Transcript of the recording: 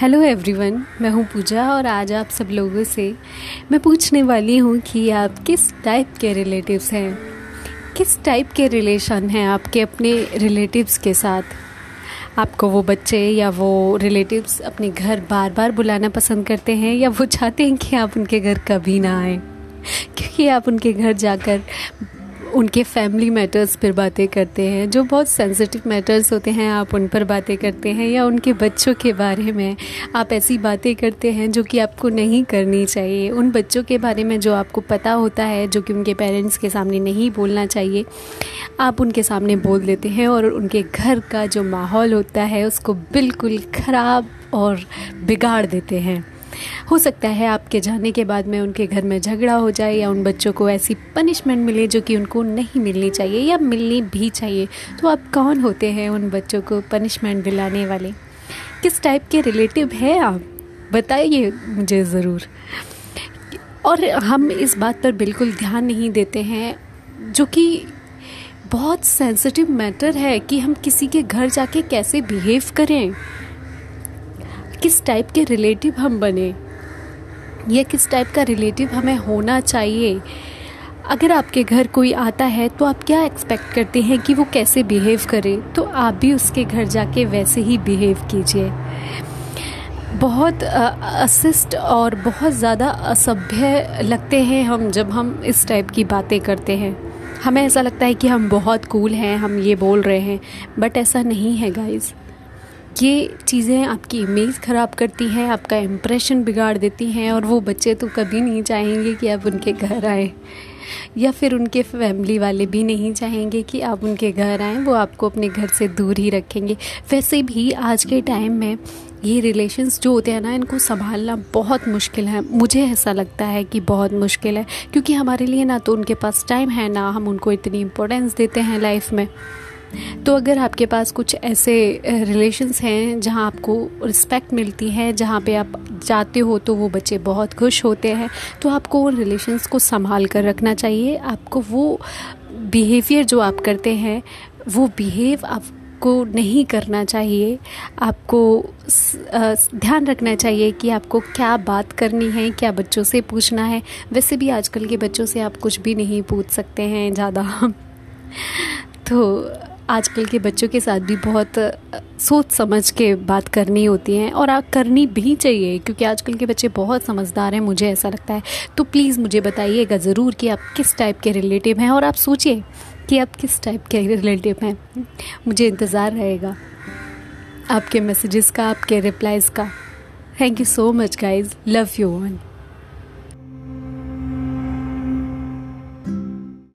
Hello everyone मैं हूँ पूजा और आज आप सब लोगों से मैं पूछने वाली हूँ कि आप किस टाइप के रिलेटिव्स हैं? किस टाइप के रिलेशन हैं आपके अपने रिलेटिव्स के साथ? आपको वो बच्चे या वो रिलेटिव्स अपने घर बार बार बुलाना पसंद करते हैं या वो चाहते हैं कि आप उनके घर कभी ना आए? क्योंकि आप उनके घर जाकर उनके फैमिली मैटर्स पर बातें करते हैं, जो बहुत सेंसिटिव मैटर्स होते हैं, आप उन पर बातें करते हैं या उनके बच्चों के बारे में आप ऐसी बातें करते हैं जो कि आपको नहीं करनी चाहिए। उन बच्चों के बारे में जो आपको पता होता है, जो कि उनके पेरेंट्स के सामने नहीं बोलना चाहिए, आप उनके सामने बोल देते हैं और उनके घर का जो माहौल होता है, उसको बिल्कुल ख़राब और बिगाड़ देते हैं। हो सकता है आपके जाने के बाद में उनके घर में झगड़ा हो जाए या उन बच्चों को ऐसी पनिशमेंट मिले जो कि उनको नहीं मिलनी चाहिए या मिलनी भी चाहिए। तो आप कौन होते हैं उन बच्चों को पनिशमेंट दिलाने वाले? किस टाइप के रिलेटिव है आप? बताइए मुझे ज़रूर। और हम इस बात पर बिल्कुल ध्यान नहीं देते हैं, जो कि बहुत सेंसिटिव मैटर है कि हम किसी के घर जाके कैसे बिहेव करें। किस टाइप के रिलेटिव हम बने? या किस टाइप का रिलेटिव हमें होना चाहिए? अगर आपके घर कोई आता है तो आप क्या एक्सपेक्ट करते हैं कि वो कैसे बिहेव करे? तो आप भी उसके घर जाके वैसे ही बिहेव कीजिए। बहुत असिस्ट और बहुत ज़्यादा असभ्य लगते हैं हम जब हम इस टाइप की बातें करते हैं। हमें ऐसा लगता है कि हम बहुत कूल हैं, हम ये बोल रहे हैं बट ऐसा नहीं है गाइज़ ये चीज़ें आपकी इमेज ख़राब करती हैं, आपका इम्प्रेशन बिगाड़ देती हैं और वो बच्चे तो कभी नहीं चाहेंगे कि आप उनके घर आए। या फिर उनके फैमिली वाले भी नहीं चाहेंगे कि आप उनके घर आएँ, वो आपको अपने घर से दूर ही रखेंगे। वैसे भी आज के टाइम में ये रिलेशंस जो होते हैं ना, इनको संभालना बहुत मुश्किल है। मुझे ऐसा लगता है कि बहुत मुश्किल है, क्योंकि हमारे लिए ना तो उनके पास टाइम है, ना हम उनको इतनी इम्पोर्टेंस देते हैं लाइफ में। तो अगर आपके पास कुछ ऐसे रिलेशंस हैं जहाँ आपको रिस्पेक्ट मिलती है, जहाँ पे आप जाते हो तो वो बच्चे बहुत खुश होते हैं तो आपको उन रिलेशंस को संभाल कर रखना चाहिए। आपको वो बिहेवियर जो आप करते हैं, वो बिहेव आप को नहीं करना चाहिए। आपको ध्यान रखना चाहिए कि आपको क्या बात करनी है, क्या बच्चों से पूछना है। वैसे भी आजकल के बच्चों से आप कुछ भी नहीं पूछ सकते हैं ज़्यादा। तो आजकल के बच्चों के साथ भी बहुत सोच समझ के बात करनी होती है और आप करनी भी चाहिए, क्योंकि आजकल के बच्चे बहुत समझदार हैं, मुझे ऐसा लगता है। तो प्लीज़ मुझे बताइएगा ज़रूर कि आप किस टाइप के रिलेटिव हैं और आप सोचिए कि आप किस टाइप के रिलेटिव हैं। मुझे इंतज़ार रहेगा आपके मैसेजेस का, आपके रिप्लाइज़ का। Thank you so much guys love you one